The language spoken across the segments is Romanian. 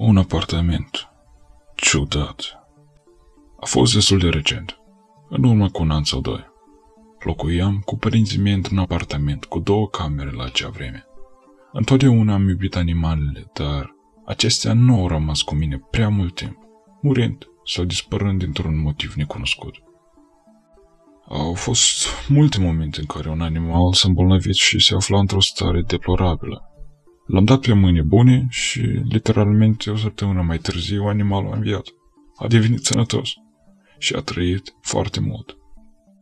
Un apartament. Ciudat. A fost destul de recent. În urmă cu un an sau doi. Locuiam cu părinții mei într-un apartament cu două camere la acea vreme. Întotdeauna am iubit animalele, dar acestea nu au rămas cu mine prea mult timp, murind sau dispărând dintr-un motiv necunoscut. Au fost multe momente în care un animal s-a îmbolnăvit și se afla într-o stare deplorabilă. L-am dat pe mâini bune și, literalmente, o săptămână mai târziu, animalul a înviat. A devenit sănătos și a trăit foarte mult.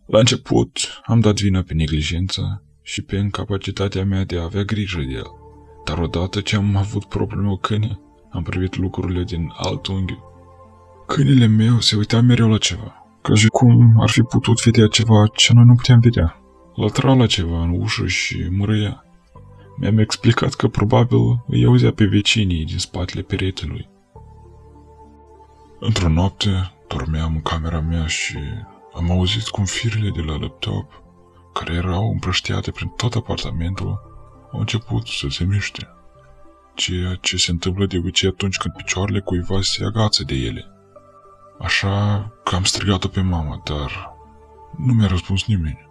La început am dat vina pe neglijență și pe incapacitatea mea de a avea grijă de el. Dar odată ce am avut propriul meu câine, am privit lucrurile din alt unghi. Câinele meu se uita mereu la ceva, ca și cum ar fi putut vedea ceva ce noi nu puteam vedea. Lătra la ceva în ușă și mărâia. Mi-am explicat că probabil îi auzea pe vecinii din spatele peretelui. Într-o noapte, dormeam în camera mea și am auzit cum firele de la laptop, care erau împrăștiate prin tot apartamentul, au început să se miște. Ceea ce se întâmplă de obicei atunci când picioarele cuiva se agață de ele. Așa că am strigat-o pe mama, dar nu mi-a răspuns nimeni.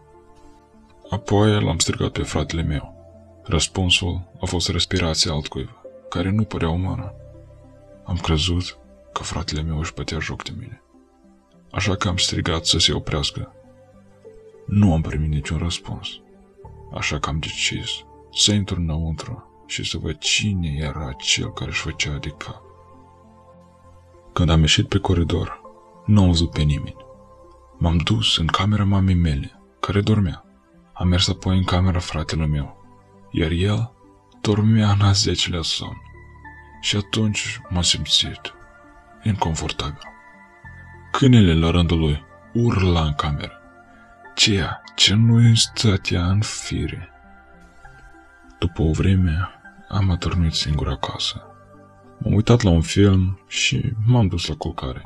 Apoi l-am strigat pe fratele meu. Răspunsul a fost respirația altcuiva, care nu părea umană. Am crezut că fratele meu își bătea joc de mine. Așa că am strigat să se oprească. Nu am primit niciun răspuns. Așa că am decis să intru înăuntru și să văd cine era cel care își făcea de cap. Când am ieșit pe coridor, nu am văzut pe nimeni. M-am dus în camera mamei mele, care dormea. Am mers apoi în camera fratelui meu, iar el dormea în a zecelea somn. Și atunci m-am simțit inconfortabil. Câinele la rândul lui urla în cameră, ceea ce nu îi stătea în fire. După o vreme, am adormit singur acasă. M-am uitat la un film și m-am dus la culcare.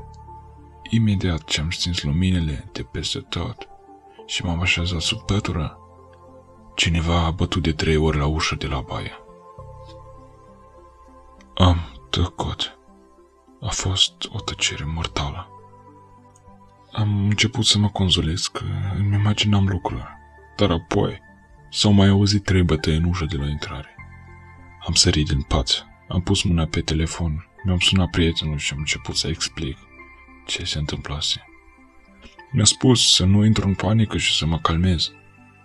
Imediat ce am stins luminile de peste tot și m-am așezat sub pătură, cineva a bătut de trei ori la ușă de la baie. Am tăcut. A fost o tăcere mortală. Am început să mă conzolesc că îmi imaginam lucruri, dar apoi s-au mai auzit trei bătăi în ușă de la intrare. Am sărit din pat, am pus mâna pe telefon, mi-am sunat prietenul și am început să explic ce se întâmplase. Mi-a spus să nu intru în panică și să mă calmez,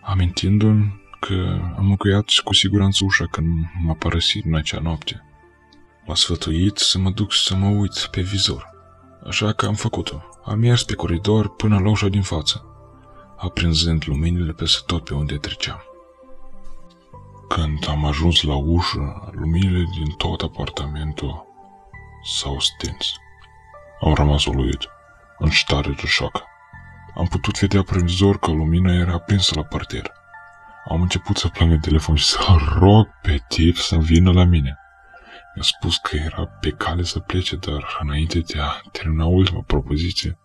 amintindu-mi că am încuiat cu siguranță ușa când m-a părăsit în acea noapte. M-a sfătuit să mă duc să mă uit pe vizor. Așa că am făcut-o. Am mers pe coridor până la ușa din față, aprinzând luminile peste tot pe unde treceam. Când am ajuns la ușă, luminile din tot apartamentul s-au stins. Am rămas uluit, în stare de șoc. Am putut vedea prin zor că lumina era aprinsă la parter. Am început să plâng în telefon și să rog pe tip să vină la mine. Mi-a spus că era pe cale să plece, dar înainte de a termina ultima propoziție,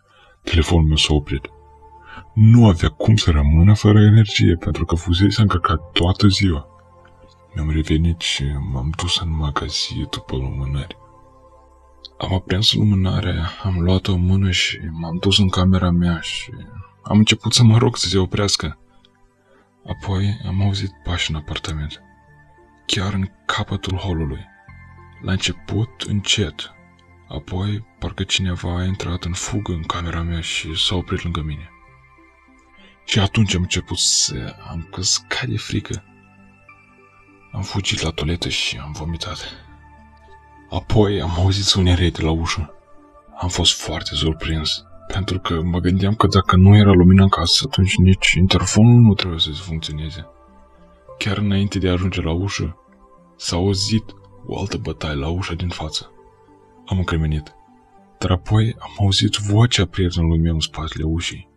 telefonul meu s-a oprit. Nu avea cum să rămână fără energie, pentru că fusese încărcat toată ziua. Mi-am revenit și m-am dus în magazie după lumânări. Am aprins lumânarea, am luat-o în mână și m-am dus în camera mea și am început să mă rog să se oprească. Apoi am auzit pași în apartament, chiar în capătul holului. La început, încet, apoi parcă cineva a intrat în fugă în camera mea și s-a oprit lângă mine. Și atunci am început să am căscat de frică. Am fugit la toaletă și am vomitat. Apoi am auzit sunerete la ușă. Am fost foarte surprins, pentru că mă gândeam că dacă nu era lumină în casă, atunci nici interfonul nu trebuie să funcționeze. Chiar înainte de a ajunge la ușă, s-a auzit o altă bătaie la ușa din față. Am încremenit. Dar apoi am auzit vocea prietenului meu în spatele ușii.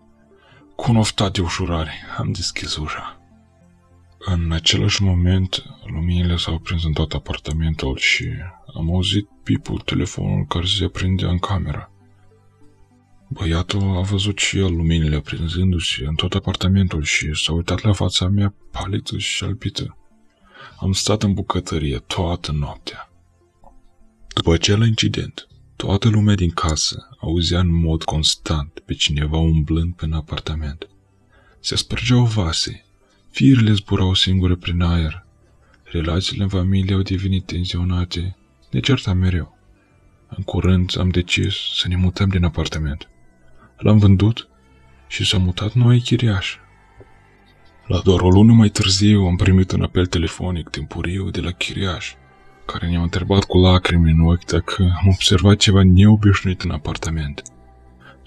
Cu un oftat de ușurare, am deschis ușa. În același moment, luminile s-au prins în tot apartamentul și am auzit pipul telefonul care se aprindea în cameră. Băiatul a văzut și el luminile aprinzându-se în tot apartamentul și s-a uitat la fața mea palită și albită. Am stat în bucătărie toată noaptea. După acel incident, toată lumea din casă auzea în mod constant pe cineva umblând pe în apartament. Se spărgeau vase, firile zburau singure prin aer, relațiile în familie au devenit tensionate, ne certam mereu. În curând am decis să ne mutăm din apartament. L-am vândut și s-a mutat noi chiriaș. La doar o lună mai târziu am primit un apel telefonic timpuriu de la chiriaș, care ne-a întrebat cu lacrimi în ochi dacă am observat ceva neobișnuit în apartament.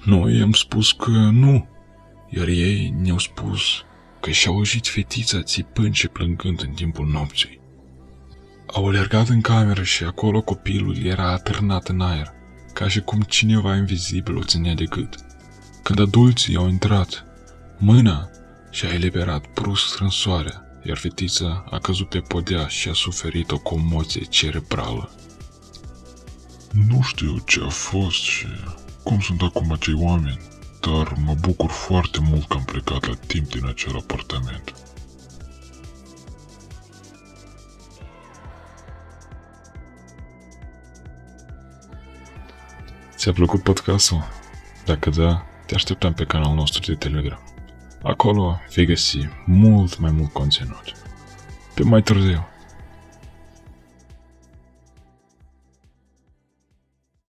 Noi am spus că nu, iar ei ne-au spus că și-au auzit fetița țipând și plângând în timpul nopții. Au alergat în cameră și acolo copilul era atârnat în aer, ca și cum cineva invizibil o ținea de gât. Când adulții au intrat, mâna și-a eliberat brusc strânsoarea, iar fetița a căzut pe podea și a suferit o comoție cerebrală. Nu știu ce a fost și cum sunt acum acei oameni, dar mă bucur foarte mult că am plecat la timp din acel apartament. Ți-a plăcut podcastul? Dacă da, te așteptăm pe canalul nostru de Telegram. Acolo vei găsi mult mai mult conținut. Pe mai târziu.